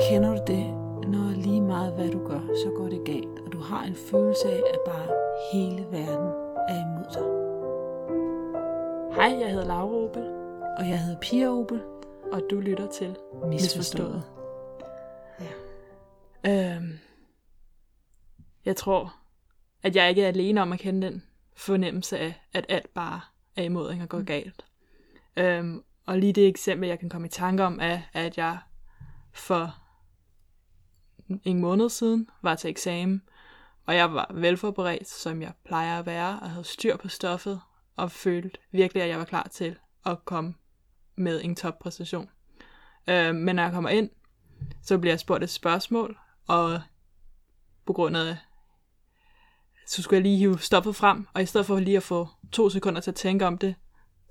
Kender du det, når lige meget hvad du gør, så går det galt, og du har en følelse af, at bare hele verden er imod dig? Hej, jeg hedder Laura Opel, Og jeg hedder Pia Opel. og du lytter til Misforstået. Øhm, jeg tror, at jeg ikke er alene om at kende den fornemmelse af, at alt bare er imod en og går galt. Øhm, og lige det eksempel, jeg kan komme i tanke om, er, at jeg for en måned siden var til eksamen, og jeg var velforberedt, som jeg plejer at være, og havde styr på stoffet, og følte virkelig, at jeg var klar til at komme med en toppræstation. Øh, men når jeg kommer ind, så bliver jeg spurgt et spørgsmål, og på grund af, så skulle jeg lige hive stoffet frem, og i stedet for lige at få to sekunder til at tænke om det,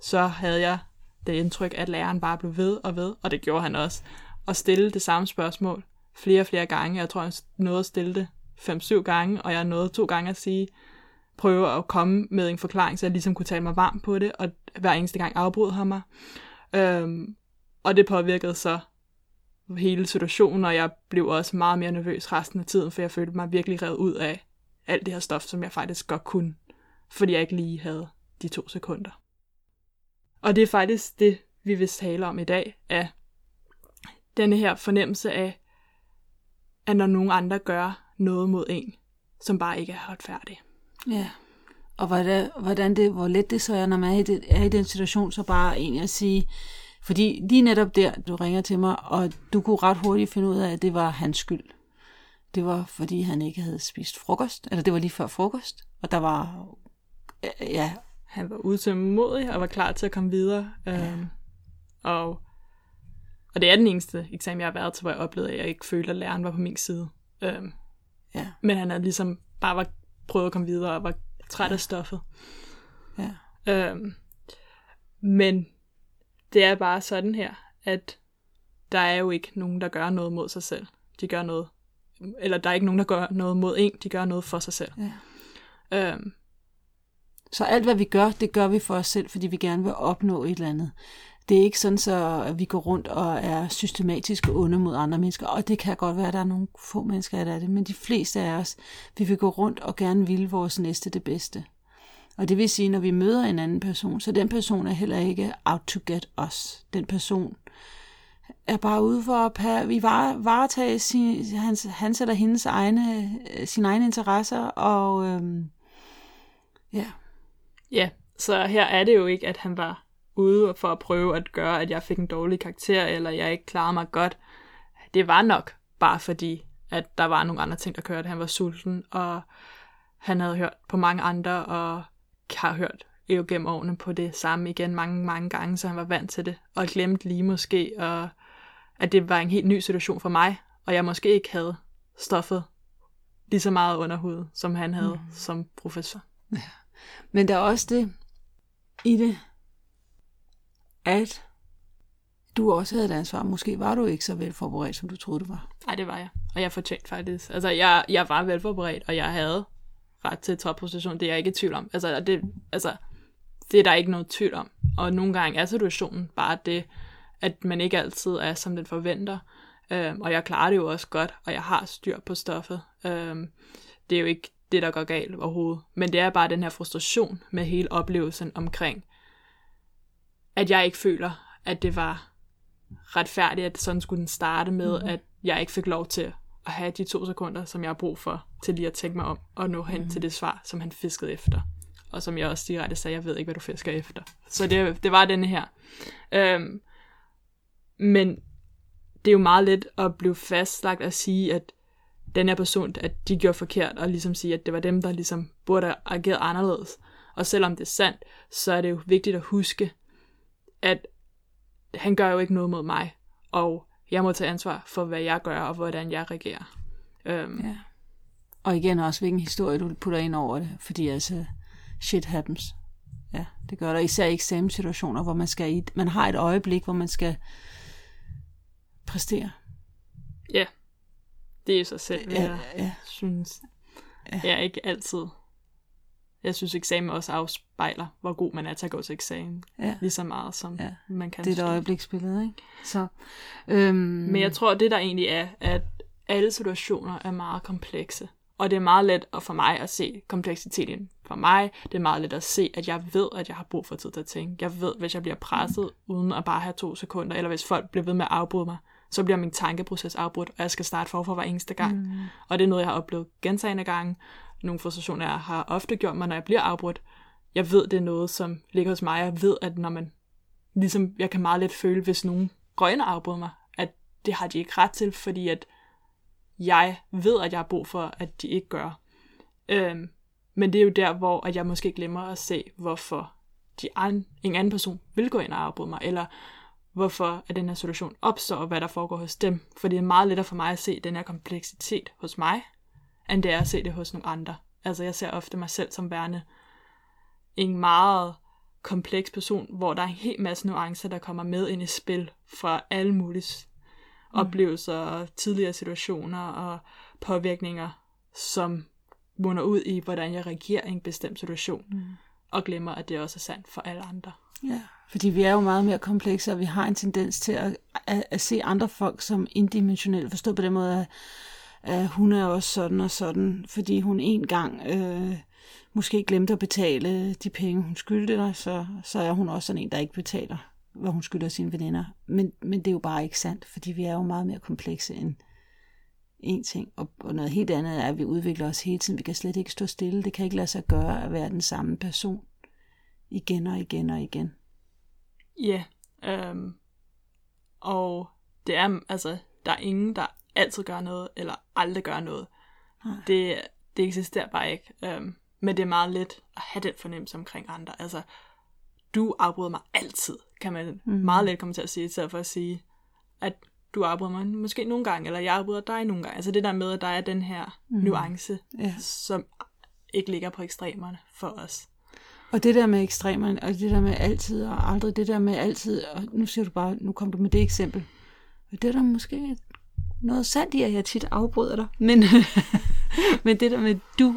så havde jeg det indtryk, at læreren bare blev ved og ved, og det gjorde han også, og stille det samme spørgsmål flere og flere gange. Jeg tror, han nåede at stille det 5-7 gange, og jeg nåede to gange at sige, prøve at komme med en forklaring, så jeg ligesom kunne tale mig varm på det, og hver eneste gang afbrød han mig. Øhm, og det påvirkede så hele situationen, og jeg blev også meget mere nervøs resten af tiden, for jeg følte mig virkelig revet ud af alt det her stof, som jeg faktisk godt kunne, fordi jeg ikke lige havde de to sekunder. Og det er faktisk det, vi vil tale om i dag, af denne her fornemmelse af, at når nogen andre gør noget mod en, som bare ikke er retfærdigt. Ja. Og hvordan, hvordan det, hvor let det så er, når man er i, det, er i den situation, så bare egentlig at sige, fordi lige netop der, du ringer til mig, og du kunne ret hurtigt finde ud af, at det var hans skyld. Det var, fordi han ikke havde spist frokost, eller det var lige før frokost, og der var, ja, han var utålmodig og var klar til at komme videre. Øhm, og, og det er den eneste eksamen, jeg har været til, hvor jeg oplevede, at jeg ikke følte, at læreren var på min side. Øhm, ja, men han havde ligesom bare var, prøvet at komme videre og var træt af stoffet. ja, Øhm, men det er bare sådan her, at der er jo ikke nogen, der gør noget mod sig selv. De gør noget, eller der er ikke nogen, der gør noget mod en, de gør noget for sig selv. ja. Øhm, så alt, hvad vi gør, det gør vi for os selv, fordi vi gerne vil opnå et eller andet. Det er ikke sådan, så vi går rundt og er systematisk onde mod andre mennesker. Og det kan godt være, at der er nogle få mennesker, der er det. Men de fleste af os, vi vil gå rundt og gerne ville vores næste det bedste. Og det vil sige, når vi møder en anden person, så den person er heller ikke out to get us. Den person er bare ude for at vi var, varetage sin, hans, hans eller hendes egne, øh, sine egne interesser, og øhm, ja, Ja, så her er det jo ikke, at han var ude for at prøve at gøre, at jeg fik en dårlig karakter, eller jeg ikke klarede mig godt. Det var nok bare fordi, at der var nogle andre ting, der kørte. Han var sulten, og han havde hørt på mange andre, og har hørt jo gennem årene på det samme igen mange, mange gange, så han var vant til det, og glemte lige måske, og at det var en helt ny situation for mig, og jeg måske ikke havde stoffet lige så meget under huden, som han havde mm. som professor. Men der er også det i det, at du også havde et ansvar. Måske var du ikke så velforberedt, som du troede, du var. Nej, det var jeg. Og jeg fortjente faktisk. Altså, jeg, jeg var velforberedt, og jeg havde ret til topposition. Det er jeg ikke i tvivl om. Altså, det, altså, det er der ikke noget tvivl om. Og nogle gange er situationen bare det, at man ikke altid er, som den forventer. Øhm, og jeg klarer det jo også godt, og jeg har styr på stoffet. Øhm, det er jo ikke det, der går galt overhovedet. Men det er bare den her frustration med hele oplevelsen omkring, at jeg ikke føler, at det var retfærdigt, at sådan skulle den starte med, mm. at jeg ikke fik lov til at have de to sekunder, som jeg har brug for, til lige at tænke mig om, og nå hen mm. til det svar, som han fiskede efter. Og som jeg også direkte sagde, jeg ved ikke, hvad du fisker efter. Så det, det var denne her. Øhm, men det er jo meget let at blive fastlagt at sige, at den her person, at de gjorde forkert, og ligesom sige, at det var dem, der ligesom burde have ageret anderledes. Og selvom det er sandt, så er det jo vigtigt at huske, at han gør jo ikke noget mod mig, og jeg må tage ansvar for, hvad jeg gør, og hvordan jeg reagerer. Øhm, Ja. Og igen også, hvilken historie du putter ind over det. Fordi altså, shit happens. Ja, det gør der. Især i eksamenssituationer, hvor man skal i, man har et øjeblik, hvor man skal præstere. ja, det er sig selv, Ja, jeg ja. synes. Ja. Jeg er ikke altid jeg synes, eksamen også afspejler, hvor god man er til at gå til eksamen. Ja. Lige så meget, som Ja. man kan. Det er et øjebliksbillede, ikke? Så, øhm, Men jeg tror, det der egentlig er, at alle situationer er meget komplekse. Og det er meget let at- for mig at se kompleksiteten. For mig, det er meget let at se, at jeg ved, at jeg har brug for tid til at tænke. Jeg ved, hvis jeg bliver presset, uden at bare have to sekunder, eller hvis folk bliver ved med at afbryde mig, så bliver min tankeproces afbrudt, og jeg skal starte forfra hver eneste gang. Mm. Og det er noget, jeg har oplevet gentagende gange. Nogle frustrationer, jeg har ofte gjort mig, når jeg bliver afbrudt. Jeg ved, det er noget, som ligger hos mig. Jeg ved, at når man... Ligesom, jeg kan meget let føle, hvis nogen går ind og afbryder mig, at det har de ikke ret til, fordi at jeg ved, at jeg har brug for, at de ikke gør. Øhm, men det er jo der, hvor at jeg måske glemmer at se, hvorfor de an, en anden person vil gå ind og afbryde mig, eller hvorfor at den her situation opstår, og hvad der foregår hos dem. For det er meget lettere for mig at se den her kompleksitet hos mig, end det er at se det hos nogle andre. Altså jeg ser ofte mig selv som værende en meget kompleks person, hvor der er en hel masse nuancer, der kommer med ind i spil fra alle mulige mm. oplevelser og tidligere situationer og påvirkninger, som munder ud i, hvordan jeg reagerer i en bestemt situation, mm. og glemmer, at det også er sandt for alle andre. Ja, fordi vi er jo meget mere komplekse, og vi har en tendens til at, at, at se andre folk som indimensionelle. Forstå på den måde, at, at hun er også sådan og sådan, fordi hun en gang øh, måske glemte at betale de penge, hun skyldte dig, så, så er hun også sådan en, der ikke betaler, hvad hun skylder sine veninder. Men, men det er jo bare ikke sandt, fordi vi er jo meget mere komplekse end en ting. Og, og noget helt andet er, at vi udvikler os hele tiden. Vi kan slet ikke stå stille. Det kan ikke lade sig gøre at være den samme person igen og igen og igen. Ja, øhm, og det er, altså, der er ingen, der altid gør noget, eller aldrig gør noget. Nej. Det, det eksisterer bare ikke. Øhm, men det er meget let at have den fornemmelse omkring andre. Altså, du afbryder mig altid, kan man mm. meget let komme til at sige, i stedet for at sige, at du afbryder mig måske nogle gange, eller jeg afbryder dig nogle gange. Altså det der med, at der er den her mm. nuance, Ja. som ikke ligger på ekstremerne for os. Og det der med ekstremerne, og det der med altid og aldrig, det der med altid, og nu siger du bare, nu kom du med det eksempel. Og det er der måske noget sandt i, at jeg tit afbryder dig. Men, men det der med du,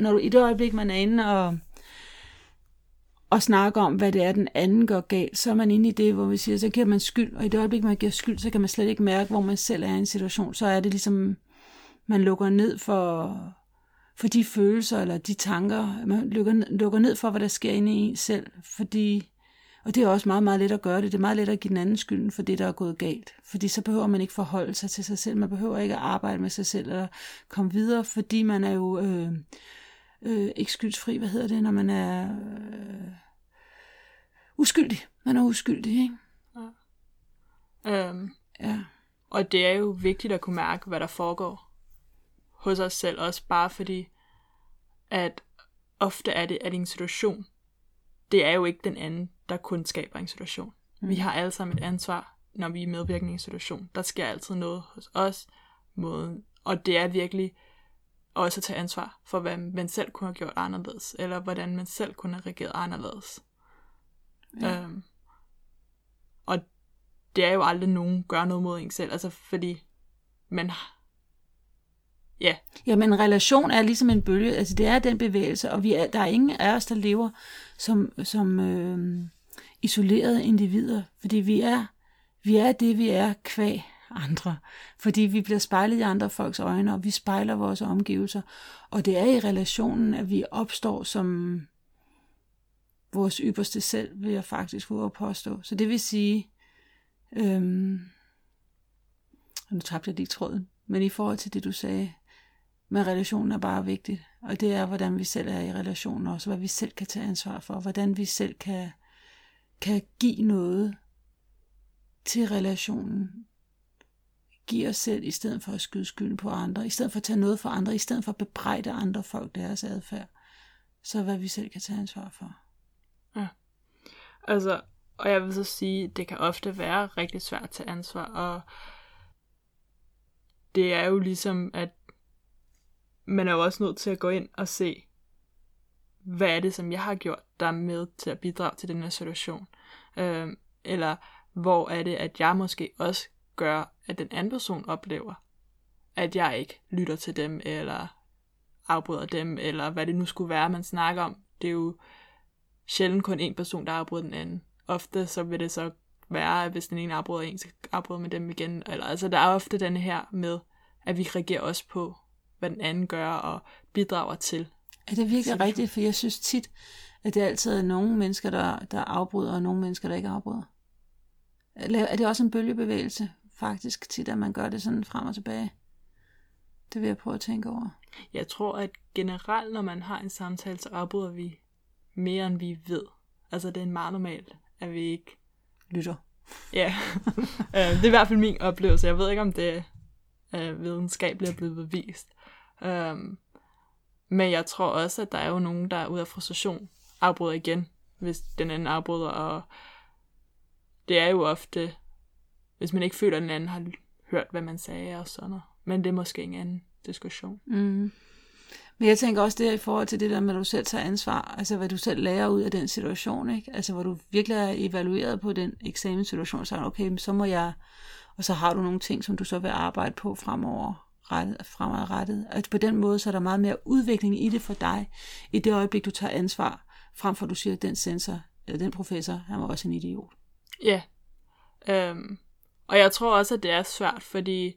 når du i det øjeblik, man er inde og, og snakker om, hvad det er, den anden gør galt, så er man inde i det, hvor vi siger, så giver man skyld, og i det øjeblik, man giver skyld, så kan man slet ikke mærke, hvor man selv er i en situation. Så er det ligesom, man lukker ned for, for de følelser eller de tanker. Man lukker, lukker ned for, hvad der sker inde i en selv. Fordi, og det er også meget, meget let at gøre det. Det er meget let at give den anden skylden for det, der er gået galt. Fordi så behøver man ikke forholde sig til sig selv. Man behøver ikke at arbejde med sig selv eller komme videre, fordi man er jo øh, øh, ikke skyldsfri. Hvad hedder det, når man er øh, uskyldig? Man er uskyldig, ikke? Øhm, Ja. Og det er jo vigtigt at kunne mærke, hvad der foregår hos os selv, også bare fordi, at ofte er det, at en situation, det er jo ikke den anden, der kun skaber en situation. Mm. Vi har alle sammen et ansvar, når vi er medvirkende i en situation. Der sker altid noget hos os, måden, og det er virkelig også at tage ansvar for, hvad man selv kunne have gjort anderledes, eller hvordan man selv kunne have reageret anderledes. Ja. Øhm, og det er jo aldrig nogen gør noget mod en selv, altså fordi man ja, Jamen, relation er ligesom en bølge, altså det er den bevægelse, og vi er, der er ingen af os, der lever som, som øh, isolerede individer, fordi vi er, vi er det, vi er kvæg andre, fordi vi bliver spejlet i andre folks øjne, og vi spejler vores omgivelser, og det er i relationen, at vi opstår som vores ypperste selv, vil jeg faktisk våge at påstå. Så det vil sige, øhm, nu tabte jeg lige tråden, men i forhold til det, du sagde, men relationen er bare vigtig, Og det er, hvordan vi selv er i relationen også, hvad vi selv kan tage ansvar for, hvordan vi selv kan, kan give noget til relationen. Give os selv, i stedet for at skyde skylden på andre, i stedet for at tage noget for andre, i stedet for at bebrejde andre folk deres adfærd. Så hvad vi selv kan tage ansvar for. Ja. altså, og jeg vil så sige, det kan ofte være rigtig svært at tage ansvar, og det er jo ligesom, at man er jo også nødt til at gå ind og se, hvad er det, som jeg har gjort, der er med til at bidrage til den her situation. Øhm, eller hvor er det, at jeg måske også gør, at den anden person oplever, at jeg ikke lytter til dem, eller afbryder dem, eller hvad det nu skulle være, man snakker om det er jo sjældent kun en person, der afbryder den anden. Ofte så vil det så være, at hvis den ene afbryder en, så afbryder man dem igen. Eller, altså, der er ofte den her med, at vi reagerer også på, hvad den anden gør og bidrager til. Er det virkelig rigtigt? For jeg synes tit, at det altid er nogle mennesker, der, der afbryder, og nogle mennesker, der ikke afbryder. Er det også en bølgebevægelse, faktisk, tit, at man gør det sådan frem og tilbage? Det vil jeg prøve at tænke over. Jeg tror, at generelt, når man har en samtale, så afbryder vi mere, end vi ved. Altså, det er meget normalt, at vi ikke lytter. Ja, øh, det er i hvert fald min oplevelse. Jeg ved ikke, om det er videnskabeligt blevet bevist. Øhm, men jeg tror også, at der er jo nogen, der er ud af frustration, afbryder igen, hvis den anden afbryder, og det er jo ofte, hvis man ikke føler, at den anden har hørt, hvad man sagde og sådan noget. Men det er måske en anden diskussion. Mm. Men jeg tænker også det i forhold til det der med, at du selv tager ansvar, altså hvad du selv lærer ud af den situation, ikke? Altså hvor du virkelig er evalueret på den eksamenssituation, så okay, så må jeg, og så har du nogle ting, som du så vil arbejde på fremover, rettet, fremadrettet. At på den måde, så er der meget mere udvikling i det for dig, i det øjeblik, du tager ansvar, frem for at du siger, at den sensor, eller øh, den professor, han var også en idiot. Ja. Øhm, og jeg tror også, at det er svært, fordi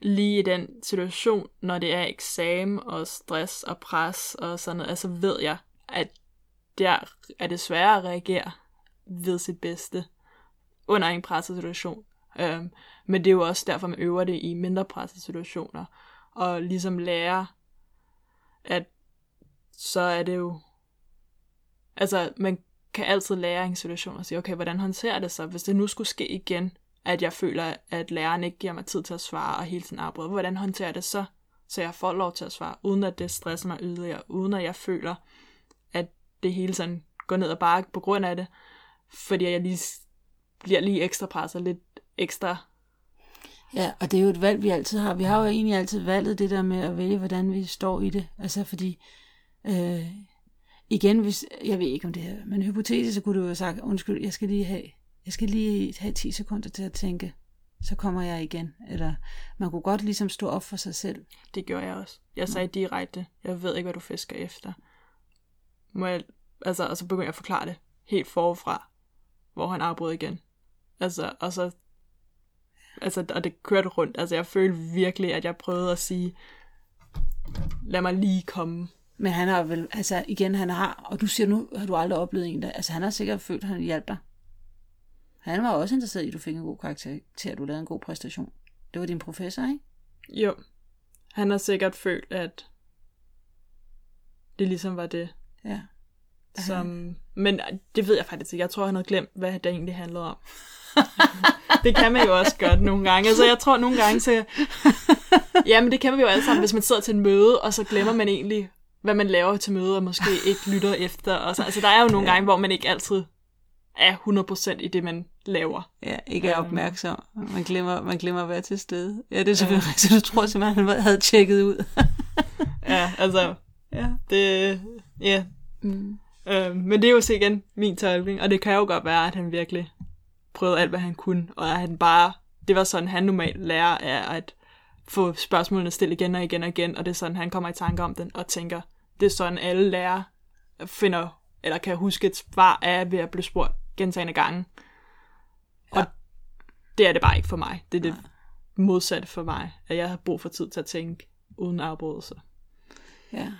lige i den situation, når det er eksamen og stress og pres og sådan noget, altså ved jeg, at der er det sværere at reagere ved sit bedste under en presset situation. Øhm, men det er jo også derfor, man øver det i mindre presset situationer. Og ligesom lære, at så er det jo... Altså, man kan altid lære i en situation og sige, okay, hvordan håndterer det så, hvis det nu skulle ske igen? at jeg føler, at læreren ikke giver mig tid til at svare og hele tiden afbryder. Hvordan håndterer jeg det så, så jeg får lov til at svare, uden at det stresser mig yderligere, uden at jeg føler, at det hele sådan går ned og bakke på grund af det, fordi jeg lige bliver lige ekstra presset, lidt ekstra Ja, og det er jo et valg, vi altid har. Vi har jo egentlig altid valget det der med at vælge, hvordan vi står i det. Altså fordi, øh, igen, hvis, jeg ved ikke om det her, men hypotetisk, så kunne du jo have sagt, undskyld, jeg skal lige have jeg skal lige have 10 sekunder til at tænke, så kommer jeg igen. Eller man kunne godt ligesom stå op for sig selv. Det gjorde jeg også. Jeg sagde direkte, jeg ved ikke, hvad du fisker efter. Må jeg, altså, og så begyndte jeg at forklare det helt forfra, hvor han afbrød igen. Altså, og så, altså, og det kørte rundt. Altså, jeg følte virkelig, at jeg prøvede at sige, lad mig lige komme. Men han har vel, altså igen, han har, og du siger nu, har du aldrig oplevet en der, altså han har sikkert følt, at han hjalp dig. Han var også interesseret i, at du fik en god karakter, til at du lavede en god præstation. Det var din professor, ikke? Jo. Han har sikkert følt, at det ligesom var det. Ja. Som... Men det ved jeg faktisk ikke. Jeg tror, han havde glemt, hvad det egentlig handlede om. det kan man jo også godt nogle gange. Altså, jeg tror nogle gange, så... Jamen, det kan vi jo alle sammen, hvis man sidder til en møde, og så glemmer man egentlig, hvad man laver til møde, og måske ikke lytter efter. Og så, altså, der er jo nogle gange, hvor man ikke altid er 100% i det, man laver. Ja, ikke er øhm. opmærksom. Man glemmer, man glemmer at være til stede. Ja, det er selvfølgelig rigtigt. Du tror simpelthen, han havde tjekket ud. ja, altså, ja. det, ja. Mm. Øhm, men det er jo så igen min tolkning, og det kan jo godt være, at han virkelig prøvede alt, hvad han kunne, og at han bare, det var sådan, han normalt lærer af at få spørgsmålene stillet igen og igen og igen, og det er sådan, han kommer i tanke om den, og tænker, det er sådan, alle lærer finder, eller kan huske et svar af ved at blive spurgt gentagende gange. Ja. Og det er det bare ikke for mig. Det er det Nej. modsatte for mig, at jeg har brug for tid til at tænke uden afbrydelse. Ja.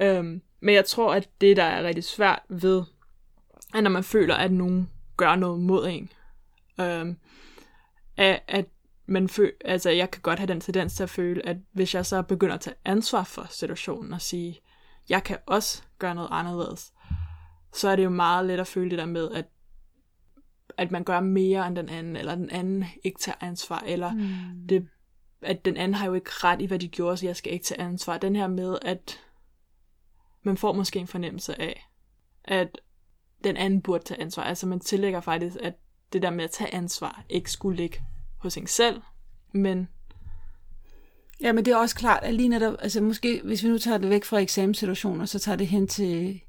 Øhm, men jeg tror, at det, der er rigtig svært ved, at når man føler, at nogen gør noget mod en, øhm, er, at man føler, altså jeg kan godt have den tendens til at føle, at hvis jeg så begynder at tage ansvar for situationen og sige, jeg kan også gøre noget anderledes, så er det jo meget let at føle det der med, at at man gør mere end den anden, eller den anden ikke tager ansvar, eller mm. det, at den anden har jo ikke ret i, hvad de gjorde, så jeg skal ikke tage ansvar. Den her med, at man får måske en fornemmelse af, at den anden burde tage ansvar. Altså man tillægger faktisk, at det der med at tage ansvar ikke skulle ligge hos en selv, men... Ja, men det er også klart, at lige netop, altså måske, hvis vi nu tager det væk fra eksamenssituationer, så tager det hen til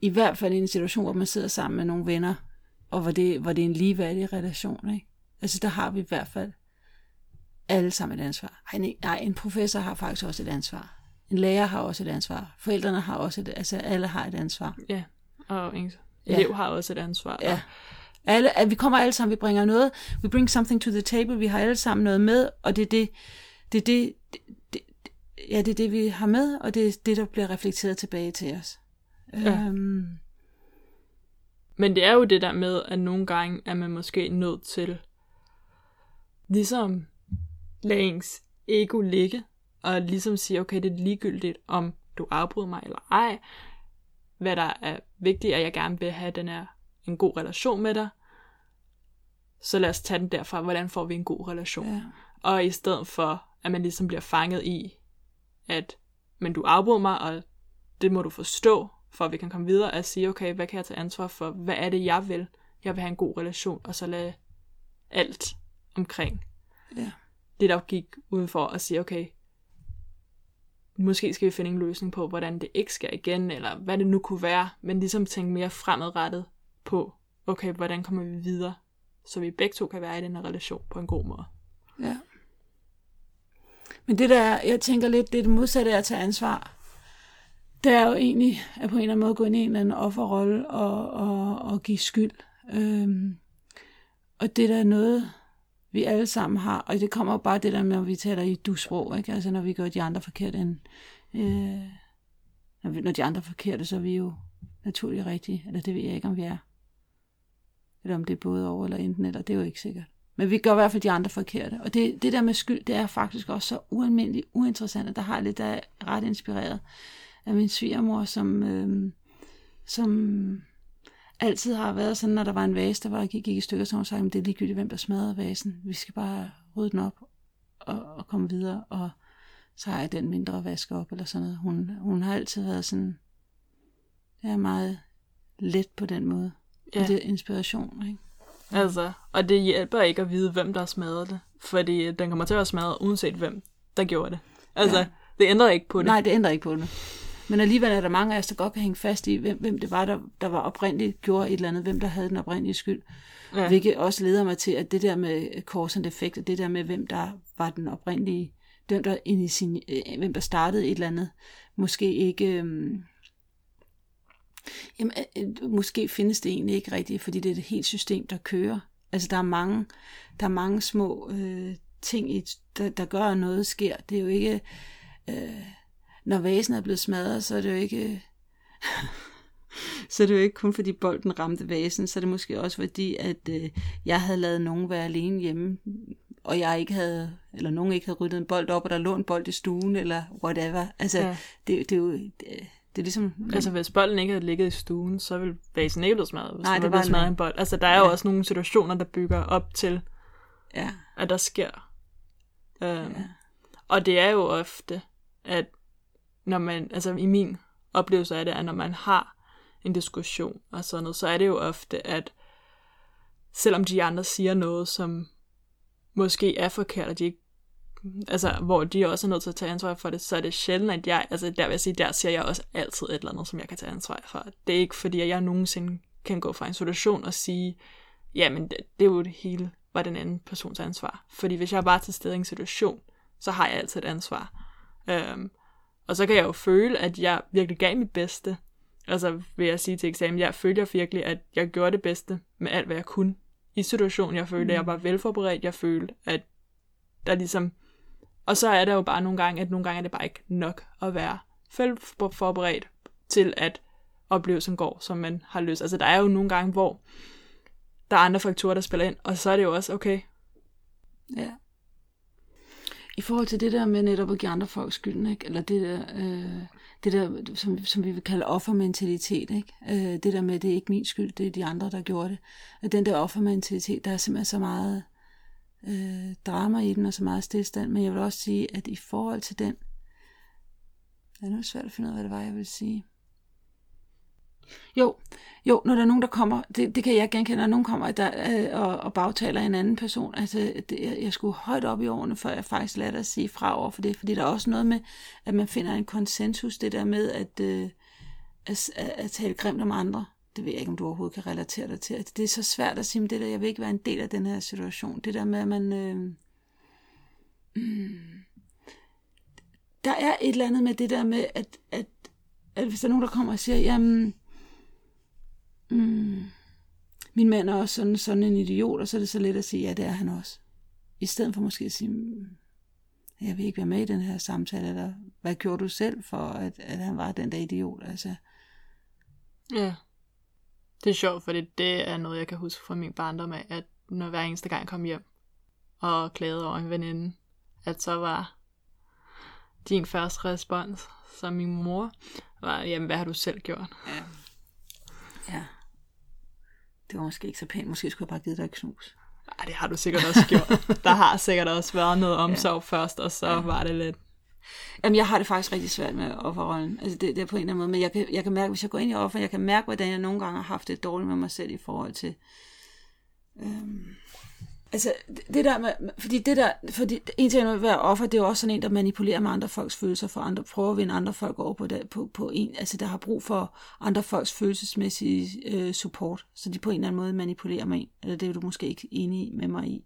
i hvert fald en situation, hvor man sidder sammen med nogle venner, og hvor det, hvor det er en ligeværdig relation. Ikke? Altså der har vi i hvert fald alle sammen et ansvar. Ej, nej, en professor har faktisk også et ansvar. En lærer har også et ansvar. Forældrene har også et, altså alle har et ansvar. Ja, og en Ja. elev har også et ansvar. Ja. Alle, at vi kommer alle sammen, vi bringer noget, we bring something to the table, vi har alle sammen noget med, og det er det, det, er det, det, det ja, det er det, vi har med, og det er det, der bliver reflekteret tilbage til os. Ja. Øhm, Men det er jo det der med, at nogle gange er man måske nødt til ligesom lade ens ego ligge, og ligesom sige, okay, det er ligegyldigt, om du afbryder mig eller ej. Hvad der er vigtigt, at jeg gerne vil have den her, en god relation med dig. Så lad os tage den derfra, hvordan får vi en god relation. ja. Og i stedet for, at man ligesom bliver fanget i, at men du afbryder mig, og det må du forstå, for at vi kan komme videre og sige, okay, hvad kan jeg tage ansvar for? Hvad er det, jeg vil? Jeg vil have en god relation, og så lade alt omkring Ja. det, der gik ud for at sige, okay, måske skal vi finde en løsning på, hvordan det ikke sker igen, eller hvad det nu kunne være, men ligesom tænke mere fremadrettet på, okay, hvordan kommer vi videre, så vi begge to kan være i den her relation på en god måde. Ja. Men det der, jeg tænker lidt, det er det modsatte af at tage ansvar. Det er jo egentlig at på en eller anden måde gå ind i en eller anden offerrolle og, og, og give skyld. Øhm, og det der er noget, vi alle sammen har, og det kommer jo bare det der med, at vi taler i du-sprog, ikke? Altså når vi gør de andre forkert end, øh, når, vi, når de andre er forkerte, så er vi jo naturligt rigtige, eller det ved jeg ikke, om vi er. Eller om det er både over eller enten, eller det er jo ikke sikkert. Men vi gør i hvert fald de andre forkerte. Og det, det der med skyld, det er faktisk også så ualmindeligt uinteressant, og der har jeg lidt, der er ret inspireret af min svigermor, som, øh, som altid har været sådan, når der var en vase, der var, gik, gik i stykker, så hun sagde, at det er ligegyldigt, hvem der smadrede vasen. Vi skal bare rydde den op og, og komme videre, og så har jeg den mindre vaske op, eller sådan noget. Hun, hun har altid været sådan, det er meget let på den måde. Ja. Det inspiration, ikke? Altså, og det hjælper ikke at vide, hvem der har smadret det, fordi den kommer til at være smadret, uanset hvem der gjorde det. Altså, Ja. det ændrer ikke på det. Nej, det ændrer ikke på det. Men alligevel er der mange af os, der godt kan hænge fast i, hvem, hvem det var, der, der var oprindeligt, gjorde et eller andet, hvem der havde den oprindelige skyld. Ja. Hvilket også leder mig til, at det der med cause and effect, og det der med, hvem der var den oprindelige, hvem der, øh, hvem der startede et eller andet, måske ikke... Øhm, jamen, øh, øh, måske findes det egentlig ikke rigtigt, fordi det er et helt system, der kører. Altså, der er mange, der er mange små øh, ting, i, der, der gør, at noget sker. Det er jo ikke... Øh, når vasen er blevet smadret, så er det jo ikke... så er det jo ikke kun fordi bolden ramte vasen, så er det måske også fordi, at øh, jeg havde lavet nogen være alene hjemme, og jeg ikke havde, eller nogen ikke havde ryddet en bold op, og der lå en bold i stuen, eller whatever. Altså, ja. Ja. det, det, er jo, det, det er ligesom... Altså, hvis bolden ikke havde ligget i stuen, så ville vasen ikke blevet smadret. Hvis Nej, det var en- smadret en bold. Altså, der er jo Ja. også nogle situationer, der bygger op til, ja, at der sker. Øhm, ja, ja. Og det er jo ofte, at når man, altså i min oplevelse af det, at når man har en diskussion og sådan noget, så er det jo ofte, at selvom de andre siger noget, som måske er forkert, og de ikke, altså, hvor de også er nødt til at tage ansvar for det, så er det sjældent, at jeg, altså der vil jeg sige, der siger jeg også altid et eller andet, som jeg kan tage ansvar for. Det er ikke fordi, at jeg nogensinde kan gå fra en situation og sige, jamen det, det er jo det hele, var den anden persons ansvar. Fordi hvis jeg er bare til stede i en situation, så har jeg altid et ansvar. Øhm, og så kan jeg jo føle, at jeg virkelig gav mit bedste. Altså vil jeg sige til eksamen, jeg følte jeg virkelig, at jeg gjorde det bedste med alt, hvad jeg kunne. I situationen, jeg følte, at jeg var velforberedt. Jeg følte, at der ligesom... Og så er der jo bare nogle gange, at nogle gange er det bare ikke nok at være forberedt til, at oplevelsen går, som man har lyst. Altså der er jo nogle gange, hvor der er andre faktorer, der spiller ind, og så er det jo også, okay, ja. I forhold til det der med netop at give andre folk skylden, ikke? eller det der, øh, det der som, som vi vil kalde offermentalitet, ikke? Øh, det der med, at det er ikke min skyld, det er de andre, der gjorde det. At den der offermentalitet, der er simpelthen så meget øh, Øh, drama i den, og så meget stillstand, men jeg vil også sige, at i forhold til den, ja, nu er det svært at finde ud af, hvad det var, jeg vil sige. Jo, jo, når der er nogen, der kommer, det, det kan jeg genkende, når nogen kommer der, øh, og, og bagtaler en anden person. Altså, det, jeg, jeg skulle højt op i årene, før jeg faktisk lærte at sige fra over for det, fordi der er også noget med, at man finder en konsensus, det der med at, øh, at, at, at tale grimt om andre. Det ved jeg ikke, om du overhovedet kan relatere dig til. Det er så svært at sige, men det der, jeg vil ikke være en del af den her situation. Det der med, at man... Øh, mm, der er et eller andet med det der med, at, at, at hvis der er nogen, der kommer og siger, jamen, mm, min mand er også sådan, sådan en idiot, og så er det så let at sige, ja, det er han også. I stedet for måske at sige, mm, jeg vil ikke være med i den her samtale, eller hvad gjorde du selv for, at, at han var den der idiot? Altså, Ja. Det er sjovt, fordi det er noget, jeg kan huske fra min barndom af, at når hver eneste gang jeg kom hjem og klagede over en veninde, at så var din første respons, som min mor, var, jamen, hvad har du selv gjort? ja. ja. Det var måske ikke så pænt. Måske skulle jeg bare give dig et knus. Ej, det har du sikkert også gjort. Der har sikkert også været noget omsorg ja. først, og så ja. var det lidt... Jamen, jeg har det faktisk rigtig svært med offerrollen. Altså, det, det er på en eller anden måde. Men jeg kan, jeg kan mærke, hvis jeg går ind i offer, jeg kan mærke, hvordan jeg nogle gange har haft det dårligt med mig selv i forhold til... Øhm, altså, det, det der med... Fordi det der... Fordi en ting med at være offer, det er jo også sådan en, der manipulerer med andre folks følelser, for andre, prøver at vinde andre folk over på, der, på, på en... Altså, der har brug for andre folks følelsesmæssige øh, support, så de på en eller anden måde manipulerer mig en. Eller det er du måske ikke enig med mig i.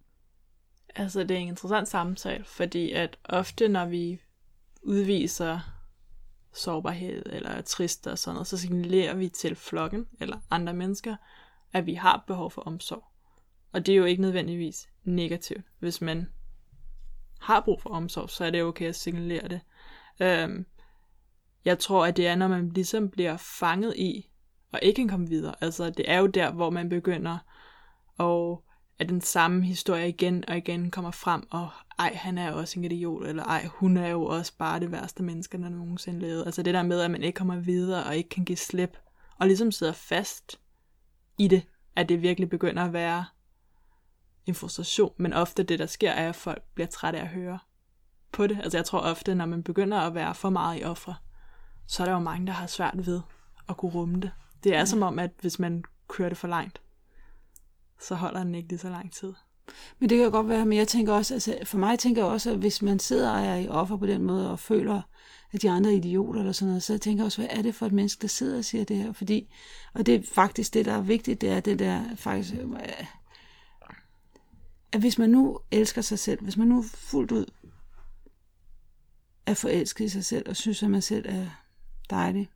Altså, det er en interessant samtale, fordi at ofte, når vi udviser sårbarhed eller er trist og sådan noget, så signalerer vi til flokken eller andre mennesker, at vi har behov for omsorg. Og det er jo ikke nødvendigvis negativt. Hvis man har brug for omsorg, så er det okay at signalere det. Øhm, jeg tror, at det er, når man ligesom bliver fanget i, og ikke kan komme videre. Altså, det er jo der, hvor man begynder at at den samme historie igen og igen kommer frem, og ej, han er også en idiot, eller ej, hun er jo også bare det værste menneske, der nogensinde levede. Altså det der med, at man ikke kommer videre, og ikke kan give slip, og ligesom sidder fast i det, at det virkelig begynder at være en frustration, men ofte det, der sker, er, at folk bliver trætte af at høre på det. Altså jeg tror ofte, når man begynder at være for meget i ofre, så er der jo mange, der har svært ved at kunne rumme det. Det er ja. som om, at hvis man kører det for langt, så holder den ikke lige så lang tid. Men det kan godt være, men jeg tænker også, altså for mig tænker jeg også, at hvis man sidder og er i offer på den måde, og føler, at de andre er idioter eller sådan noget, så tænker jeg også, hvad er det for et menneske, der sidder og siger det her? Fordi, og det er faktisk det, der er vigtigt, det er det der faktisk, at hvis man nu elsker sig selv, hvis man nu fuldt ud er forelsket i sig selv, og synes, at man selv er dejlig,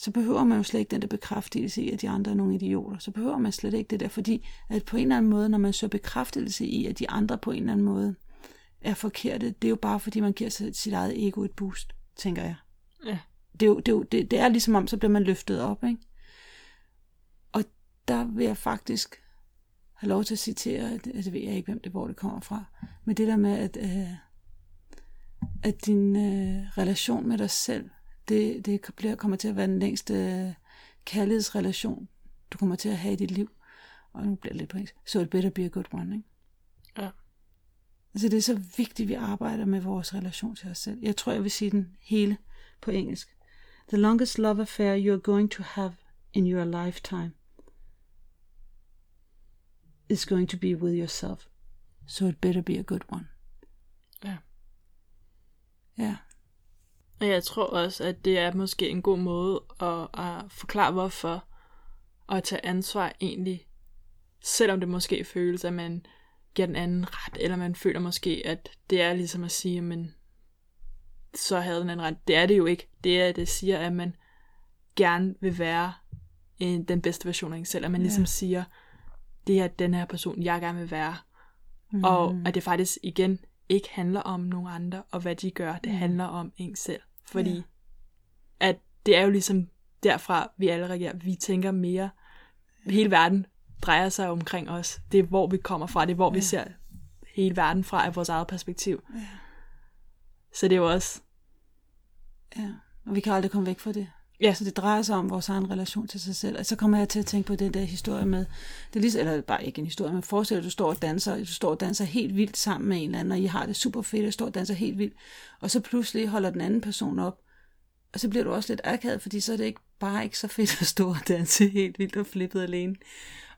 så behøver man jo slet ikke den der bekræftelse i, at de andre er nogle idioter. Så behøver man slet ikke det der, fordi at på en eller anden måde, når man søger bekræftelse i, at de andre på en eller anden måde er forkerte, det er jo bare fordi, man giver sit, sit eget ego et boost, tænker jeg. Ja. Det er jo, det er, jo, det, det er ligesom om, så bliver man løftet op, ikke? Og der vil jeg faktisk have lov til at citere, at, det ved jeg ikke, hvem det, hvor det kommer fra, men det der med, at, øh, at din øh, relation med dig selv det, det bliver, kommer til at være den længste øh, kærlighedsrelation, du kommer til at have i dit liv. Og nu bliver det lidt på engelsk. So it better be a good one, ikke? Ja. Altså det er så vigtigt, at vi arbejder med vores relation til os selv. Jeg tror, jeg vil sige den hele på engelsk. The longest love affair you are going to have in your lifetime is going to be with yourself. So it better be a good one. Ja. Ja. Og jeg tror også, at det er måske en god måde at, at forklare, hvorfor at tage ansvar egentlig, selvom det måske føles, at man giver den anden ret, eller man føler måske, at det er ligesom at sige, men så havde den anden ret. Det er det jo ikke. Det er, det siger, at man gerne vil være en, den bedste version af en selv, at man ja. ligesom siger, det er den her person, jeg gerne vil være. Mm. Og at det faktisk igen ikke handler om nogen andre, og hvad de gør. Det mm. handler om en selv. Fordi ja. at det er jo ligesom derfra, vi alle reagerer. Vi tænker mere. Hele verden drejer sig omkring os. Det er, hvor vi kommer fra. Det er, hvor ja. vi ser hele verden fra af vores eget perspektiv. Ja. Så det er jo også... Ja, og vi kan aldrig komme væk fra det. Ja. Så det drejer sig om vores egen relation til sig selv. Og så kommer jeg til at tænke på den der historie med, det er ligesom, eller bare ikke en historie, men forestil dig, at du står og danser, du står og danser helt vildt sammen med en eller anden, og I har det super fedt, og står og danser helt vildt, og så pludselig holder den anden person op, og så bliver du også lidt akavet, fordi så er det ikke bare ikke så fedt at stå og danse helt vildt og flippet alene.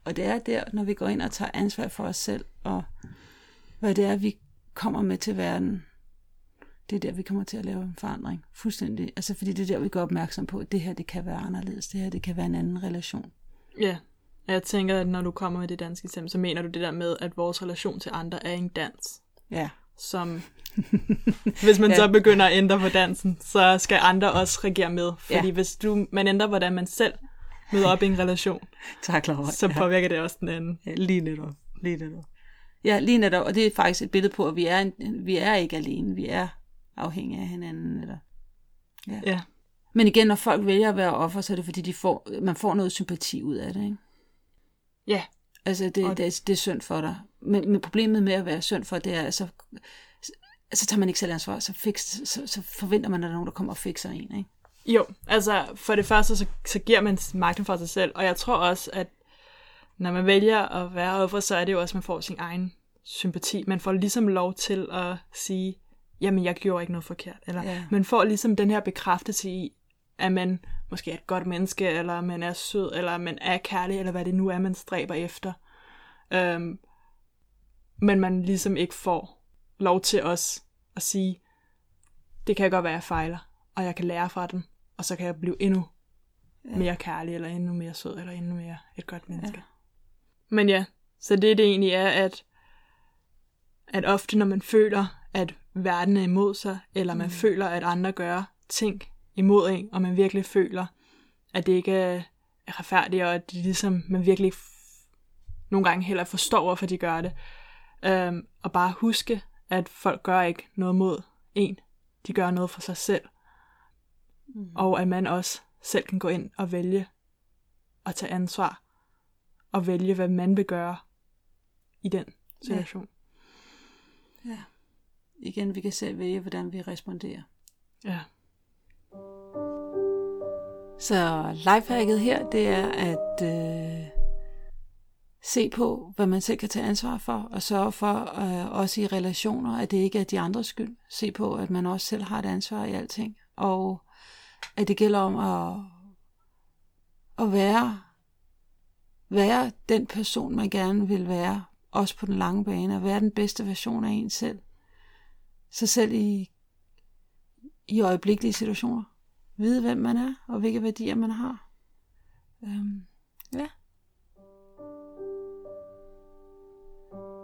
Og det er der, når vi går ind og tager ansvar for os selv, og hvad det er, vi kommer med til verden, det er der, vi kommer til at lave en forandring. Fuldstændig. Altså, fordi det er der, vi går opmærksom på, at det her, det kan være anderledes. Det her, det kan være en anden relation. Ja, jeg tænker, at når du kommer med det danske eksempel, så mener du det der med, at vores relation til andre er en dans. Ja. som hvis man ja. så begynder at ændre på dansen, så skal andre også reagere med. Fordi ja. hvis du, man ændrer, hvordan man selv møder op i en relation, tak, Laura. så påvirker ja. det også den anden. Ja, lige netop. Lige netop. Ja, lige netop. Og det er faktisk et billede på, at vi er, en, vi er ikke alene. Vi er afhængige af hinanden. Eller, ja. ja. Men igen, når folk vælger at være offer, så er det fordi, de får, man får noget sympati ud af det. Ikke? Ja. Altså, det, det, det, det er synd for dig. Men, men problemet med at være synd for, det er, altså, så tager man ikke selv ansvar, så, fix, så, så forventer man, at der er nogen, der kommer og fikser en, ikke? Jo, altså for det første, så, så giver man magten for sig selv, og jeg tror også, at når man vælger at være offer, så er det jo også, at man får sin egen sympati. Man får ligesom lov til at sige, jamen jeg gjorde ikke noget forkert. Eller ja. man får ligesom den her bekræftelse i, at man måske er et godt menneske, eller man er sød, eller man er kærlig, eller hvad det nu er, man stræber efter. Øhm, men man ligesom ikke får lov til os at sige, det kan godt være, jeg fejler, og jeg kan lære fra dem, og så kan jeg blive endnu ja. mere kærlig, eller endnu mere sød, eller endnu mere et godt menneske. Ja. Men ja, så det det egentlig er, at, at ofte når man føler, at verden er imod sig, eller man mm. føler, at andre gør ting imod en, og man virkelig føler, at det ikke er retfærdigt, og at det ligesom, man virkelig nogle gange heller forstår, hvorfor de gør det. Øhm, og bare huske, at folk gør ikke noget mod en. De gør noget for sig selv. Mm. Og at man også selv kan gå ind og vælge at tage ansvar. Og vælge, hvad man vil gøre i den situation. Ja. ja. Igen, vi kan selv vælge, hvordan vi responderer. Ja. Så lifehacket her, det er at øh, se på, hvad man selv kan tage ansvar for, og sørge for, øh, også i relationer, at det ikke er de andres skyld. Se på, at man også selv har et ansvar i alting, og at det gælder om at, at være, være den person, man gerne vil være, også på den lange bane, og være den bedste version af en selv. Så selv i, i øjeblikkelige situationer. Vide, hvem man er, og hvilke værdier man har. Øhm, ja.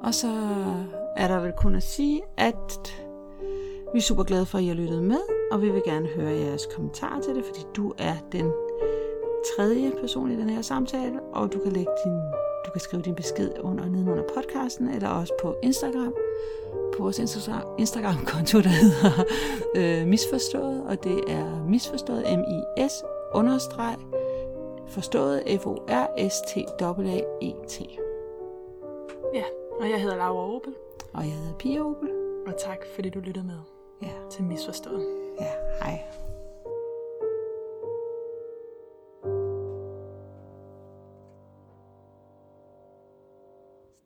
Og så er der vel kun at sige, at vi er super glade for, at I har lyttet med, og vi vil gerne høre jeres kommentarer til det, fordi du er den tredje person i den her samtale, og du kan lægge din, du kan skrive din besked under nedenunder podcasten, eller også på Instagram, på vores Instagram-konto, der hedder øh, Misforstået, og det er misforstået, M-I-S, understreg, forstået, F-O-R-S-T-A-E-T. Ja. Og jeg hedder Laura Opel. Og jeg hedder Pia Opel. Og tak, fordi du lyttede med ja. til Misforstået. Ja, hej.